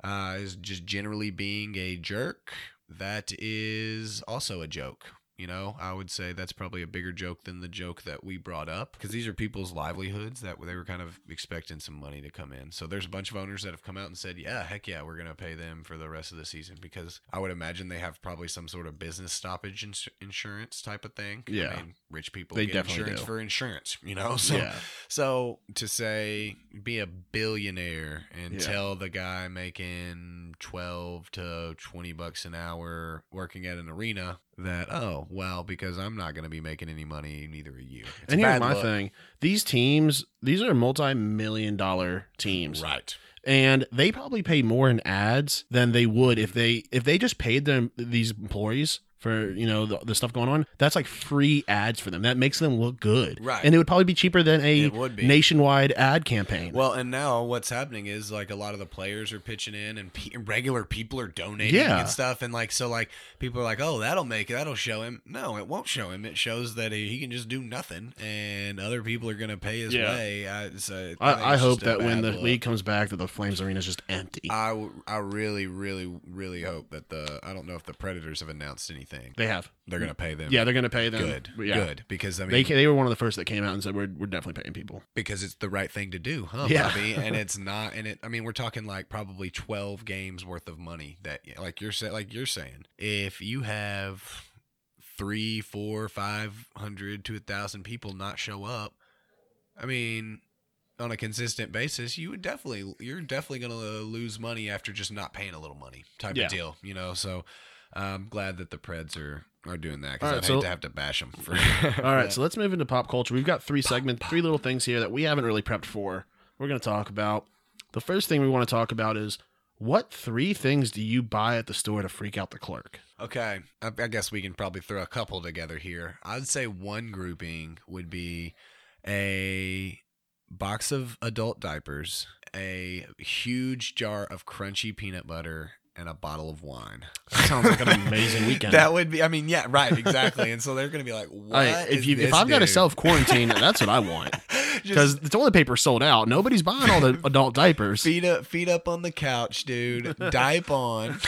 uh, is just generally being a jerk. That is also a joke. You know, I would say that's probably a bigger joke than the joke that we brought up because these are people's livelihoods that they were kind of expecting some money to come in. So there's a bunch of owners that have come out and said, "Yeah, heck yeah, we're going to pay them for the rest of the season." Because I would imagine they have probably some sort of business stoppage ins- insurance type of thing. Yeah. I mean, rich people They get definitely insurance do. for insurance. You know, so yeah. so to say be a billionaire and Yeah. tell the guy making 12 to 20 bucks an hour working at an arena that oh well because I'm not going to be making any money neither are you. It's And here's my look. thing: these teams, these are multi-million dollar teams, Right. and they probably pay more in ads than they would if they if they just paid them these employees for you know the, the stuff going on. That's like free ads for them. That makes them look good, Right. And it would probably be cheaper than a nationwide ad campaign. Well, and now what's happening is like a lot of the players are pitching in, and pe- regular people are donating Yeah. and stuff, and like so, like people are like, "Oh, that'll make it. That'll show him." No, it won't show him. It shows that he, he can just do nothing, and other people are gonna pay his Yeah. way. I, so I, I, I hope that when the look. league comes back, that the Flames arena is just empty. I, I really, really, really hope that the I don't know if the Predators have announced anything. They have, They're gonna pay them. yeah, they're going to pay them. good, yeah. good because I mean They they were one of the first that came out and said we're we're definitely paying people. because it's the right thing to do, huh, Yeah. Bobby? And it's not, and it. I mean, we're talking like probably twelve games worth of money that, like you're saying, like you're saying, if you have three, four, five hundred to a thousand people not show up, I mean. On a consistent basis, you would definitely, you're definitely going to lose money after just not paying a little money, type Yeah. of deal, you know. So, I'm glad that the Preds are are doing that because right, so- hate to have to bash them for. All right, so let's move into pop culture. We've got three segments, three little things here that we haven't really prepped for. We're going to talk about. The first thing we want to talk about is what three things do you buy at the store to freak out the clerk? Okay, I, I guess we can probably throw a couple together here. I'd say one grouping would be a box of adult diapers, a huge jar of crunchy peanut butter, and a bottle of wine. That sounds like an amazing weekend. That would be. I mean, yeah, right, exactly. and so they're going to be like, "What I- if you if I've got to self quarantine, that's what I want because the toilet paper's sold out. Nobody's buying all the adult diapers. feet up, feet up on the couch, dude. Dipe on.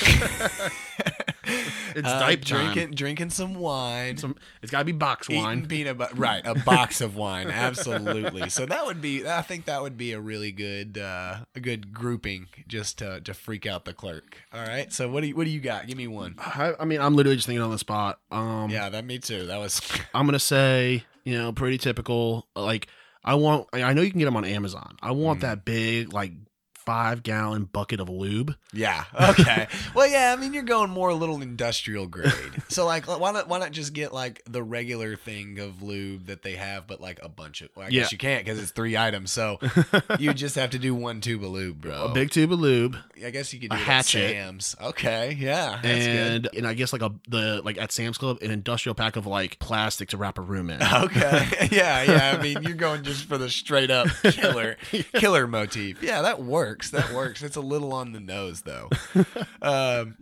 It's Uh, dipe time. drinking, drinking some wine. Some, it's got to be box wine. peanut butter, right? A box of wine, absolutely. So that would be, I think that would be a really good, uh, a good grouping just to to freak out the clerk. All right. So what do you what do you got? Give me one. I, I mean, I'm literally just thinking on the spot. Um, Yeah, that me too. That was I'm gonna say, you know, pretty typical. Like, I want. I know you can get them on Amazon. I want Mm. that big, like, five gallon bucket of lube. Yeah. Okay. well, yeah. I mean, you're going more a little industrial grade. so, like, why not? Why not just get like the regular thing of lube that they have, but like a bunch of? Well, I Yeah. guess you can't because it's three items. So you just have to do one tube of lube, bro. A big tube of lube, I guess you could do a hatchet. Sam's. Okay. Yeah. That's and and I guess like a the like at Sam's Club an industrial pack of like plastic to wrap a room in. Okay. yeah. Yeah. I mean, you're going just for the straight up killer killer motif. Yeah, that works. That works. It's a little on the nose though. Um,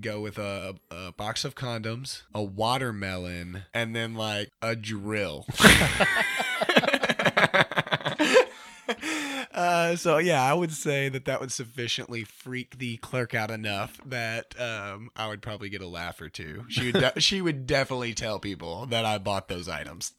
go with a, a box of condoms, a watermelon, and then like a drill. Uh, so yeah, I would say that that would sufficiently freak the clerk out enough that um, I would probably get a laugh or two. She would de- she would definitely tell people that I bought those items.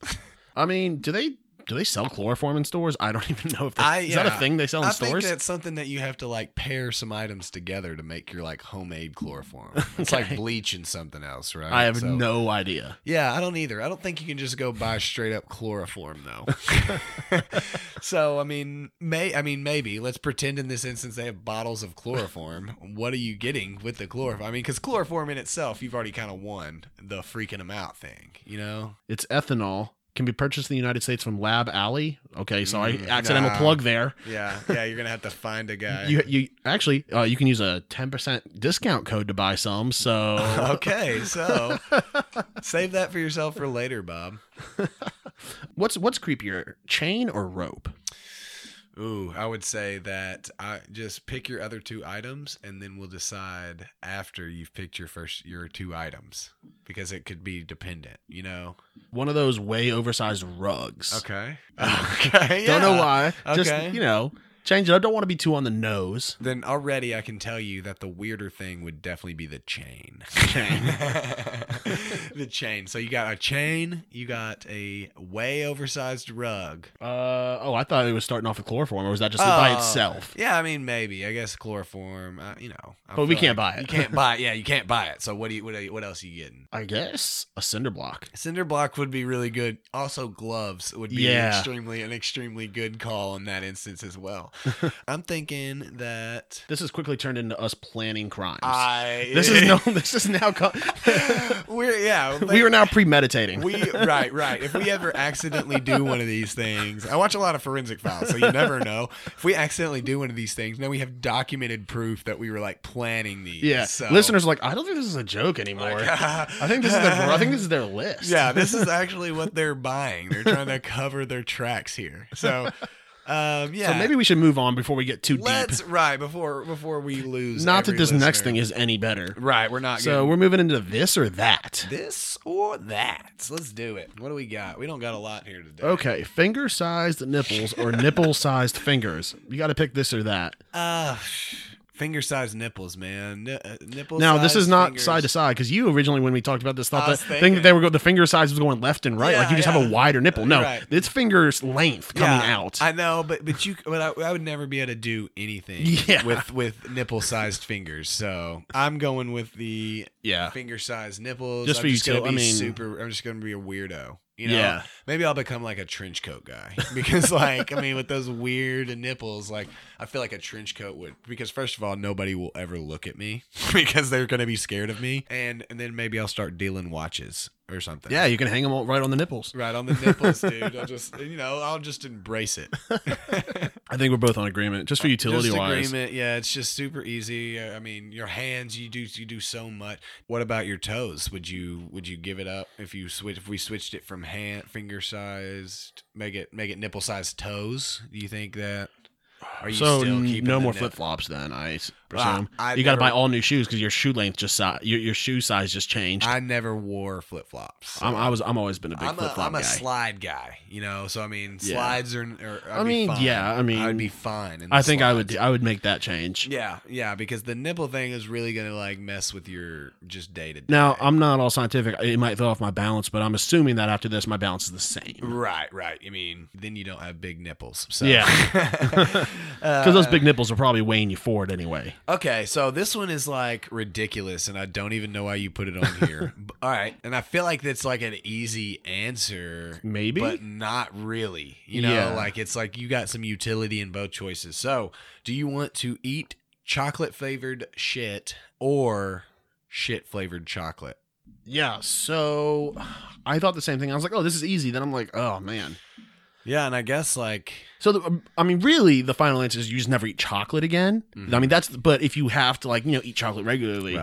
I mean, do they do they sell chloroform in stores? I don't even know if they, I, is that a thing they sell in I stores. think that's something that you have to like pair some items together to make your like homemade chloroform. It's Okay. like bleach and something else, right? I have So- no idea. Yeah, I don't either. I don't think you can just go buy straight up chloroform though. so I mean, may I mean maybe let's pretend in this instance they have bottles of chloroform. what are you getting with the chloroform? I mean, because chloroform in itself, you've already kind of won the freaking them out thing, you know? It's ethanol. Can be purchased in the United States from Lab Alley. Okay, so I Mm, accidental nah. plug there. Yeah, yeah. You're gonna have to find a guy. You you actually uh, you can use a ten percent discount code to buy some. So okay, so save that for yourself for later, Bob. what's what's creepier, chain or rope? Ooh, I would say that I just pick your other two items, and then we'll decide after you've picked your first your two items because it could be dependent, you know. One of those way oversized rugs. Okay. Okay. Don't know yeah. why. Just Okay. you know, change it. I don't want to be too on the nose. Then already I can tell you that the weirder thing would definitely be the chain. Chain. the chain. So you got a chain, you got a way oversized rug. Uh oh, I thought it was starting off with chloroform, or was that just by Oh, itself? Yeah, I mean maybe. I guess chloroform. Uh, you know, I But we can't buy it. You can't buy it. Yeah, you can't buy it. So what do you? What, you, what else are you getting? I guess a cinder block. Cinder block would be really good. Also, gloves would be Yeah. extremely an extremely good call in that instance as well. I'm thinking that This has quickly turned into us planning crimes. I. this is no. This is now. Co- We're yeah. we are now premeditating. We right, right. If we ever accidentally do one of these things, I watch a lot of forensic files, so you never know. If we accidentally do one of these things, now we have documented proof that we were like planning these. yeah, so. listeners are like, I don't think this is a joke anymore. I think this is their. I think this is their list. yeah, this is actually what they're buying. They're trying to cover their tracks here. So, um, yeah. So maybe we should move on before we get too let's deep. right before before we lose. Not that this next thing is any better. right. We're not. So getting we're moving into this or that. this or that. Let's do it. What do we got? We don't got a lot here today. Okay, finger-sized nipples or nipple-sized fingers. You got to pick this or that. Uh, finger sized nipples, man. Ni- uh, nipples. Now, this is not side to side because you originally, when we talked about this, thought that was think that they were go, the finger size was going left and right, like you just have a wider nipple. No, Right. it's fingers length coming out. I know, but but you, but I, I would never be able to do anything Yeah. with with nipple sized fingers. So I'm going with the yeah, finger sized nipples. Just I'm for just util- I mean- super. I'm just gonna be a weirdo. You know, Yeah. maybe I'll become like a trench coat guy because, like, I mean, with those weird nipples, like, I feel like a trench coat would. Because first of all, nobody will ever look at me because they're gonna be scared of me, and and then maybe I'll start dealing watches or something. yeah, you can hang them all right on the nipples. Right on the nipples, dude. I'll just, you know, I'll just embrace it. I think we're both on agreement, just for utility just wise. agreement, yeah. It's just super easy. I mean, your hands, you do, you do so much. What about your toes? Would you, would you give it up if you switch, if we switched it from hand, finger sized, make it, make it nipple sized toes? Do you think that? Are you So still keeping no more flip flops then. I Ah, presume I you got to never- buy all new shoes because your shoe length just si- your your shoe size just changed. I never wore flip flops. I'm, I was I'm always been a big I'm flip a, flop I'm a slide guy, you know. So I mean, Yeah. slides are. are I'd I be mean, fine. yeah, I mean, I'd be fine. in I the think I would slides. I would make that change. Yeah, yeah, because the nipple thing is really gonna like mess with your just day to day. Now I'm not all scientific. It might throw off my balance, but I'm assuming that after this, my balance is the same. right, right. I mean, then you don't have big nipples. So Yeah. Because those big nipples are probably weighing you forward anyway. Okay, so this one is like ridiculous, and I don't even know why you put it on here. B- All right, and I feel like that's like an easy answer, Maybe? but not really. You know, Yeah. like it's like you got some utility in both choices. So, do you want to eat chocolate flavored shit or shit flavored chocolate? Yeah, so I thought the same thing. I was like, oh, this is easy. Then I'm like, oh, man. Yeah, and I guess like So, the, um, I mean, really, the final answer is you just never eat chocolate again. Mm-hmm. I mean, that's, but if you have to, like, you know, eat chocolate regularly,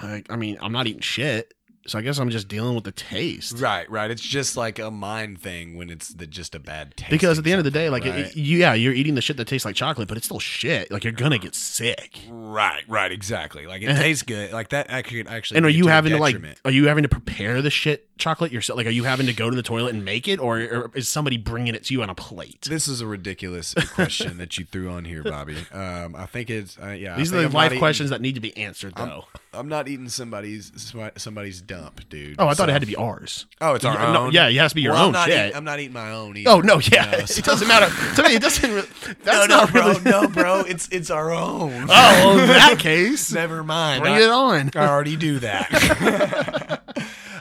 I, I mean, I'm not eating shit. So I guess I'm just dealing with the taste. right, right. It's just like a mind thing when it's the, just a bad taste. Because at the end of the day, like, right? it- you, yeah, you're eating the shit that tastes like chocolate, but it's still shit. Like, you're gonna get sick. Right, right, exactly. Like it tastes good. Like that actually actually. And are you having to like, are you having to prepare the shit chocolate yourself? Like, are you having to go to the toilet and make it, or, or is somebody bringing it to you on a plate? This is a ridiculous question that you threw on here, Bobby. Um, I think it's uh, yeah. These are the I'm life eating- questions that need to be answered, though. I'm not eating somebody's somebody's dump, dude. oh, I thought So- it had to be ours. Oh, it's our Yeah, no, own. yeah, it has to be your Well, I'm own not shit. Eating, I'm not eating my own. Either, Oh no, yeah, you know, so- it doesn't matter to me. It doesn't. Re- that's no, no, bro. really. no, bro. It's it's our own. Oh, well, in that case, Never mind. bring I, it on. I already do that.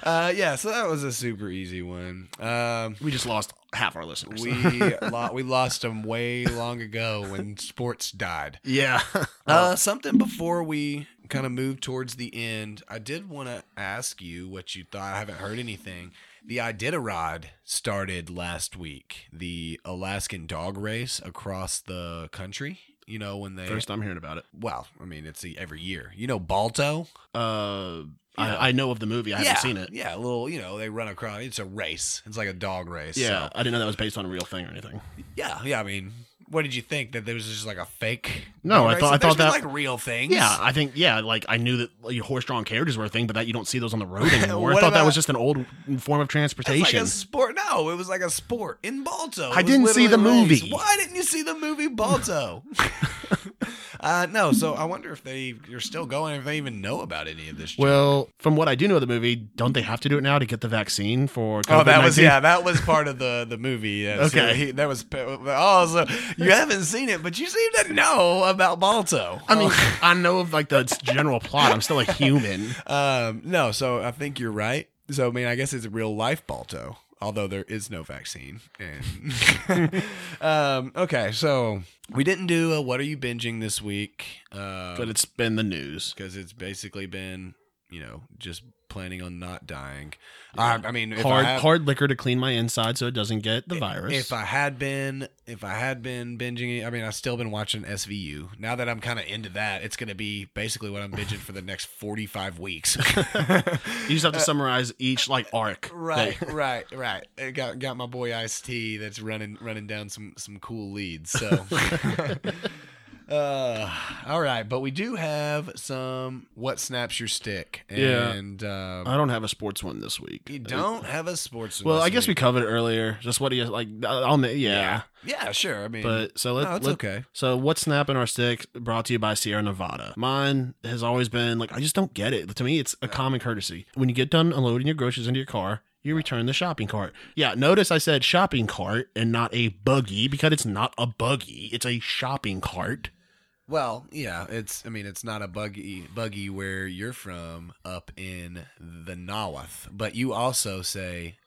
Uh, yeah, so that was a super easy one. Um, We just lost half our listeners. we lo- we lost them way long ago when sports died. yeah. Uh, something before we kind of move towards the end, I did want to ask you what you thought. I haven't heard anything. The Iditarod started last week, the Alaskan dog race across the country. You know when they First time hearing about it. well, I mean it's the, every year. You know Balto. Uh, I, I know of the movie. I yeah, haven't seen it. Yeah, a little. You know they run across. It's a race. It's like a dog race. Yeah, so- I didn't know that was based on a real thing or anything. yeah, yeah. I mean, what did you think that there was just like a fake? No, I thought- I thought that- like real things. Yeah, I think yeah, like I knew that like, horse-drawn carriages were a thing, but that you don't see those on the road anymore. I thought that was just an old form of transportation. like a sport. No, it was like a sport in Balto. I didn't see the race. movie. Why didn't you see the movie Balto? uh, no, so I wonder if they are still going. If they even know about any of this. junk. well, from what I do know of the movie, don't they have to do it now to get the vaccine for? COVID-19? Oh, that was yeah. That was part of the the movie. Yeah, so Okay. he- that was. Oh, so you haven't seen it, but you seem to know about Balto. I mean, I know of like the general plot. I'm still a human. Um, no, so I think you're right. So I mean, I guess it's a real life Balto, although there is no vaccine. And um, okay, so we didn't do a what are you binging this week? Uh, But it's been the news. because it's basically been you know just planning on not dying. I, I mean, if hard I have, hard liquor to clean my inside so it doesn't get the virus. If I had been, if I had been binging, I mean, I've still been watching SVU. Now that I'm kind of into that, it's going to be basically what I'm binging for the next 45 weeks. you just have to summarize each like arc. Right, that- right, right. I got got my boy Ice T that's running running down some some cool leads. So, uh, all right, but we do have some what snaps your stick, Yeah. and uh, I don't have a sports one this week. you don't have a sports. Well, this I guess we covered it earlier. Just what do you like? I'll ma- yeah. yeah, sure. I mean, But so let, no, it's let- okay. So what's snapping our stick? Brought to you by Sierra Nevada. Mine has always been like I just don't get it. To me, it's a common courtesy. When you get done unloading your groceries into your car, you return the shopping cart. Yeah, notice I said shopping cart and not a buggy because it's not a buggy. It's a shopping cart. Well, yeah, it's. I mean, it's not a buggy buggy where you're from up in the Nawath, but you also say,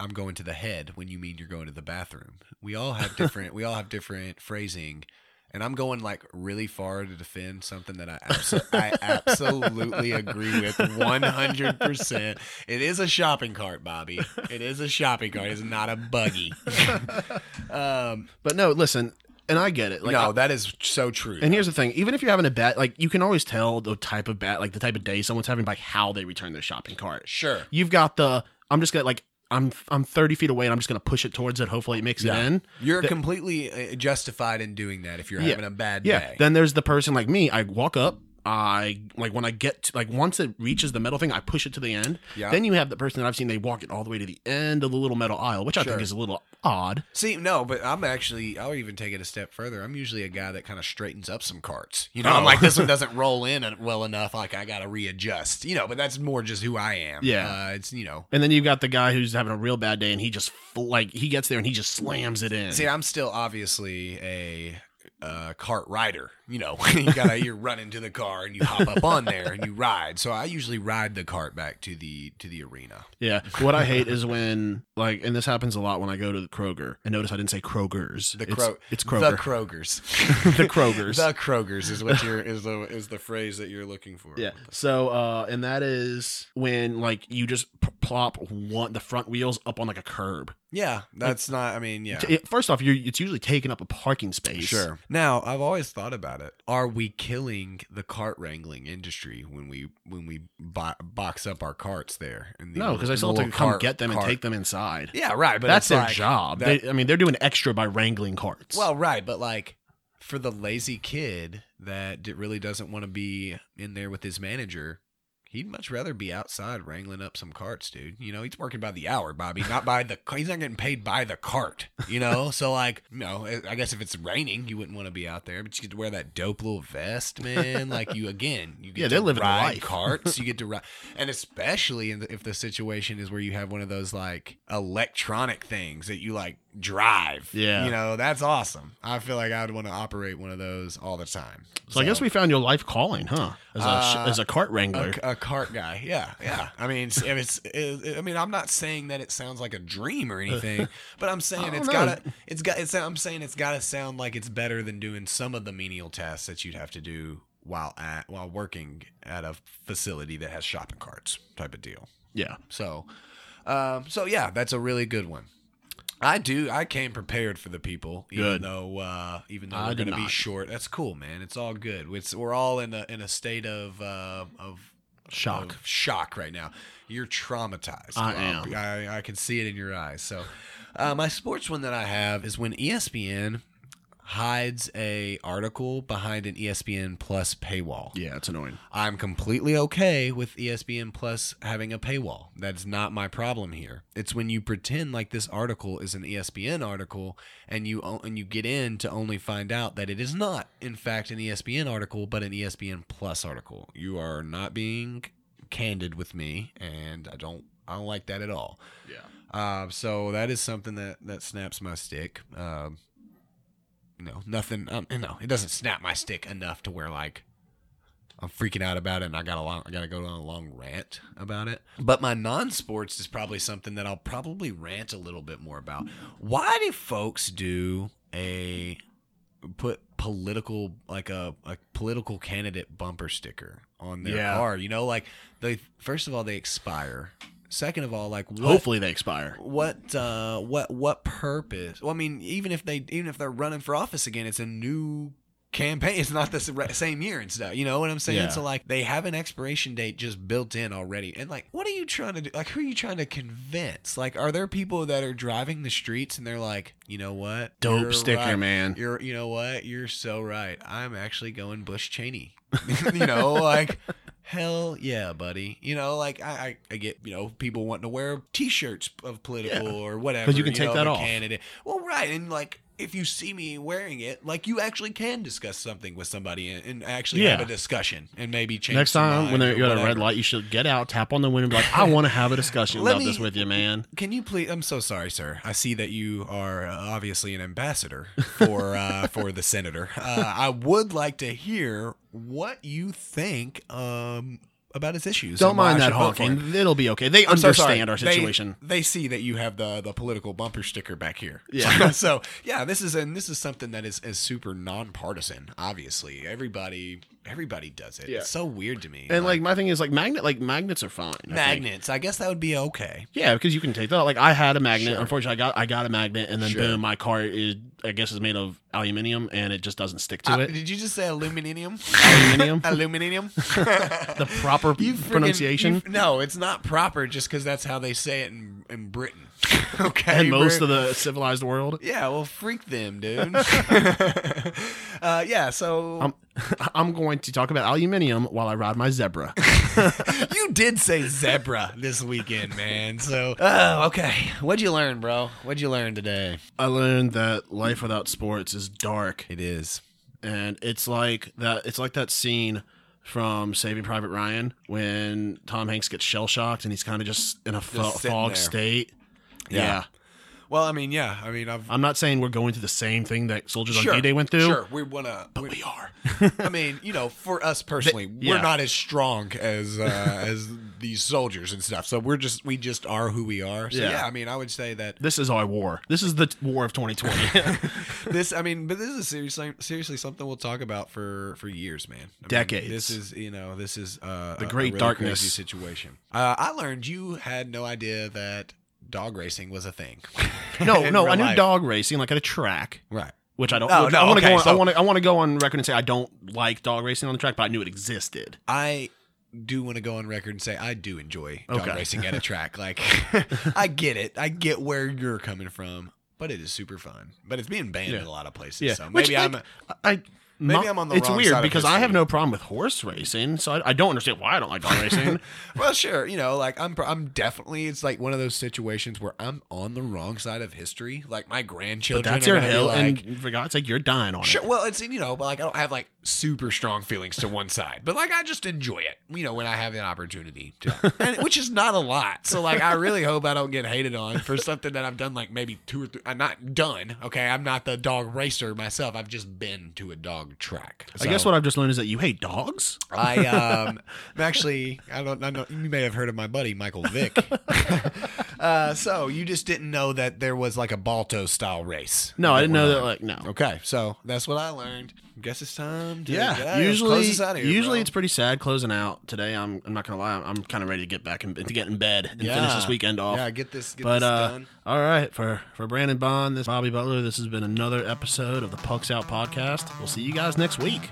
"I'm going to the head" when you mean you're going to the bathroom. We all have different. we all have different phrasing, and I'm going like really far to defend something that I abso- I absolutely agree with 100. percent It is a shopping cart, Bobby. It is a shopping cart. It's not a buggy. um, But no, listen, and I get it. Like, no, I- that is so true. and here's the thing: even if you're having a bad, like you can always tell the type of bad, like the type of day someone's having by how they return their shopping cart. sure. You've got the I'm just gonna like I'm I'm 30 feet away and I'm just gonna push it towards it. Hopefully, it makes Yeah. it in. You're Th- completely uh, justified in doing that if you're Yeah. having a bad Yeah. day. Then there's the person like me. I walk up. I like when I get to, like once it reaches the metal thing, I push it to the end. Yeah. Then you have the person that I've seen they walk it all the way to the end of the little metal aisle, which I Sure. think is a little odd. See, no, but I'm actually, I'll even take it a step further. I'm usually a guy that kind of straightens up some carts. You know, I'm Oh. like, this one doesn't roll in well enough. Like, I got to readjust. You know, but that's more just who I am. Yeah. Uh, it's, you know, And then you've got the guy who's having a real bad day and he just fl- like he gets there and he just slams it in. see, I'm still obviously a uh, cart rider. You know, you gotta you're running to the car and you hop up on there and you ride. So I usually ride the cart back to the to the arena. Yeah. What I hate is when like, and this happens a lot when I go to the Kroger. And notice I didn't say Kroger's. The Kro- it's The Kroger. Krogers. The Krogers. the Krogers is what you're is the is the phrase that you're looking for. Yeah. So, uh, and that is when like you just plop one the front wheels up on like a curb. Yeah, that's not. I mean, yeah. First off, you're it's usually taking up a parking space. Sure. Now, I've always thought about it. Are we killing the cart wrangling industry when we when we bo- box up our carts there? in the No, because I still have to come cart- get them and take them inside. Yeah, right. But That's their like- job. that- they, I mean, they're doing extra by wrangling carts. well, right, but like for the lazy kid that really doesn't want to be in there with his manager. He'd much rather be outside wrangling up some carts, dude. You know, he's working by the hour, Bobby, not by the. He's not getting paid by the cart, you know. so like, you know, I guess if it's raining, you wouldn't want to be out there, but you get to wear that dope little vest, man. like you again, you get Yeah, to they're living ride carts. You get to ride, and especially in the, if the situation is where you have one of those like electronic things that you like drive. Yeah. you know, that's awesome. I feel like I would want to operate one of those all the time. so I guess we found your life calling, huh? As a Uh, as a cart wrangler. a, a cart guy. Yeah, yeah. I mean, it's, if it's, it, I mean, I'm not saying that it sounds like a dream or anything, but I'm saying it's know. gotta, it's got, it's. I'm saying it's gotta sound like it's better than doing some of the menial tasks that you'd have to do while at while working at a facility that has shopping carts type of deal. yeah. So, um, so yeah, that's a really good one. I do. I came prepared for the people, even Good. though uh, even though I we're going to be short. That's cool, man. It's all good. It's, we're all in a in a state of uh, of Shock. of shock right now. You're traumatized. I am. I, I can see it in your eyes. So, uh, my sports one that I have is when ESPN hides a article behind an ESPN Plus paywall. Yeah, it's annoying. I'm completely okay with ESPN Plus having a paywall. That's not my problem here. It's when you pretend like this article is an ESPN article and you and you get in to only find out that it is not in fact an ESPN article but an ESPN Plus article. You are not being candid with me and I don't I don't like that at all. Yeah. Uh, so that is something that that snaps my stick. Um, no, nothing. Um, no, it doesn't snap my stick enough to where like I'm freaking out about it, and I got a long, I got to go on a long rant about it. But my non-sports is probably something that I'll probably rant a little bit more about. Why do folks do a put political like a, a political candidate bumper sticker on their Yeah. car? You know, like they first of all they expire. Second of all, like what, Hopefully they expire. what uh what what purpose? Well i mean even if they even if they're running for office again it's a new campaign. It's not the same year and stuff. You know what i'm saying? Yeah. so like they have an expiration date just built in already. And like what are you trying to do? Like who are you trying to convince? Like are there people that are driving the streets and they're like you know what? Dope You're sticker, right. man. you're you know what? You're so right. I'm actually going bush cheney. You know like hell yeah buddy you know like I, I i get you know people wanting to wear t-shirts of political Yeah. or whatever 'Cause you can take know, that off. candidate well right and like if you see me wearing it like you actually can discuss something with somebody and, and actually have a discussion and maybe change Next time when they're, you're at a red light, you should get out, tap on the window, and be like, "I want to have a discussion about me- this with you, man." Can you please? I'm so sorry, sir. I see that you are uh, obviously an ambassador for uh, for the senator. Uh, I would like to hear what you think um, about his issues. Don't mind that should vote for him. honking; it'll be okay. They I'm so understand our They- situation. They, see that you have the the political bumper sticker back here. Yeah. so yeah, this is and this is something that is, is super nonpartisan. Obviously, everybody everybody does it. Yeah. It's so weird to me. and like my thing is like magnet, like magnets are fine. I think. magnets, I guess that would be okay. Yeah, because you can take that. Like I had a magnet. Sure. Unfortunately, I got I got a magnet, and then Sure. boom, my car is I guess is made of aluminium, and it just doesn't stick to Uh, it. did you just say aluminium? Aluminium, aluminium. the proper You friggin- pronunciation. you- no, it's not proper just because that's how they say it in, in Britain. okay. and most of the civilized world. Yeah, well, freak them, dude. uh, yeah, so I'm, I'm going to talk about aluminium while I ride my zebra. you did say zebra this weekend, man. So, oh, okay. What'd you learn, bro? What'd you learn today? I learned that life without sports is dark, It is. and it's like that. It's like that scene from Saving Private Ryan when Tom Hanks gets shell shocked and he's kind of just in a fo- fog there. state. Yeah. Yeah. Well, I mean, yeah. I mean, I've I'm not saying we're going through the same thing that soldiers sure, on D-Day went through. Sure, we wanna. But we are. I mean, you know, for us personally, we're yeah. not as strong as uh, as these soldiers and stuff. So we're just we just are who we are. So Yeah. yeah, I mean, I would say that This is our war. This is the war of 2020. this. I mean, but this is seriously seriously something we'll talk about for for years, man. I mean, Decades. this is you know this is uh, The a- a great really darkness. crazy situation. Uh, I learned you had no idea that dog racing was a thing. no, no, I knew life. dog racing like at a track. Right. Which I don't. Oh, which no, I want to okay, go. On, I want to. I want to go on record and say I don't like dog racing on the track, but I knew it existed. I do want to go on record and say I do enjoy dog Okay. racing at a track. Like, I get it. I get where you're coming from, but it is super fun. But it's being banned Yeah. in a lot of places. Yeah, So Which, maybe I'm. like, I. Maybe my- I'm on the It's wrong weird side of because I have no problem with horse racing, so I, I don't understand why I don't like dog racing. well, sure. You know, like I'm. I'm definitely. It's like one of those situations where I'm on the wrong side of history. Like my grandchildren. But that's your hill, like, and for God's sake, you're dying on Sure. it. Well, it's you know, but like I don't have like super strong feelings to one side, but like I just enjoy it. You know, when I have an opportunity to, and, which is not a lot. So like I really hope I don't get hated on for something that I've done like maybe two or three. I'm not done. Okay, I'm not the dog racer myself. I've just been to a dog track. I guess what I've just learned is that you hate dogs. I um actually I don't I know you may have heard of my buddy Michael Vick. uh, so you just didn't know that there was like a Balto style race. No, I didn't know that. Like, no. Okay, so that's what I learned. Guess it's time to get Yeah, out of here. usually, Close this out of here, usually bro. it's pretty sad closing out. Today, I'm, I'm not gonna lie, I'm, I'm kind of ready to get back and to get in bed and finish this weekend off. Yeah, get this get but this uh, done. all right, for for Brandon Bond, this Bobby Butler, this has been another episode of the Pucks Out podcast. We'll see you guys next week.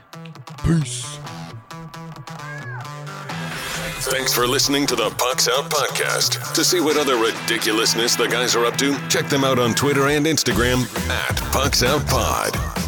Peace. Thanks for listening to the Pucks Out Podcast. To see what other ridiculousness the guys are up to, check them out on Twitter and Instagram at Pucks Out Pod.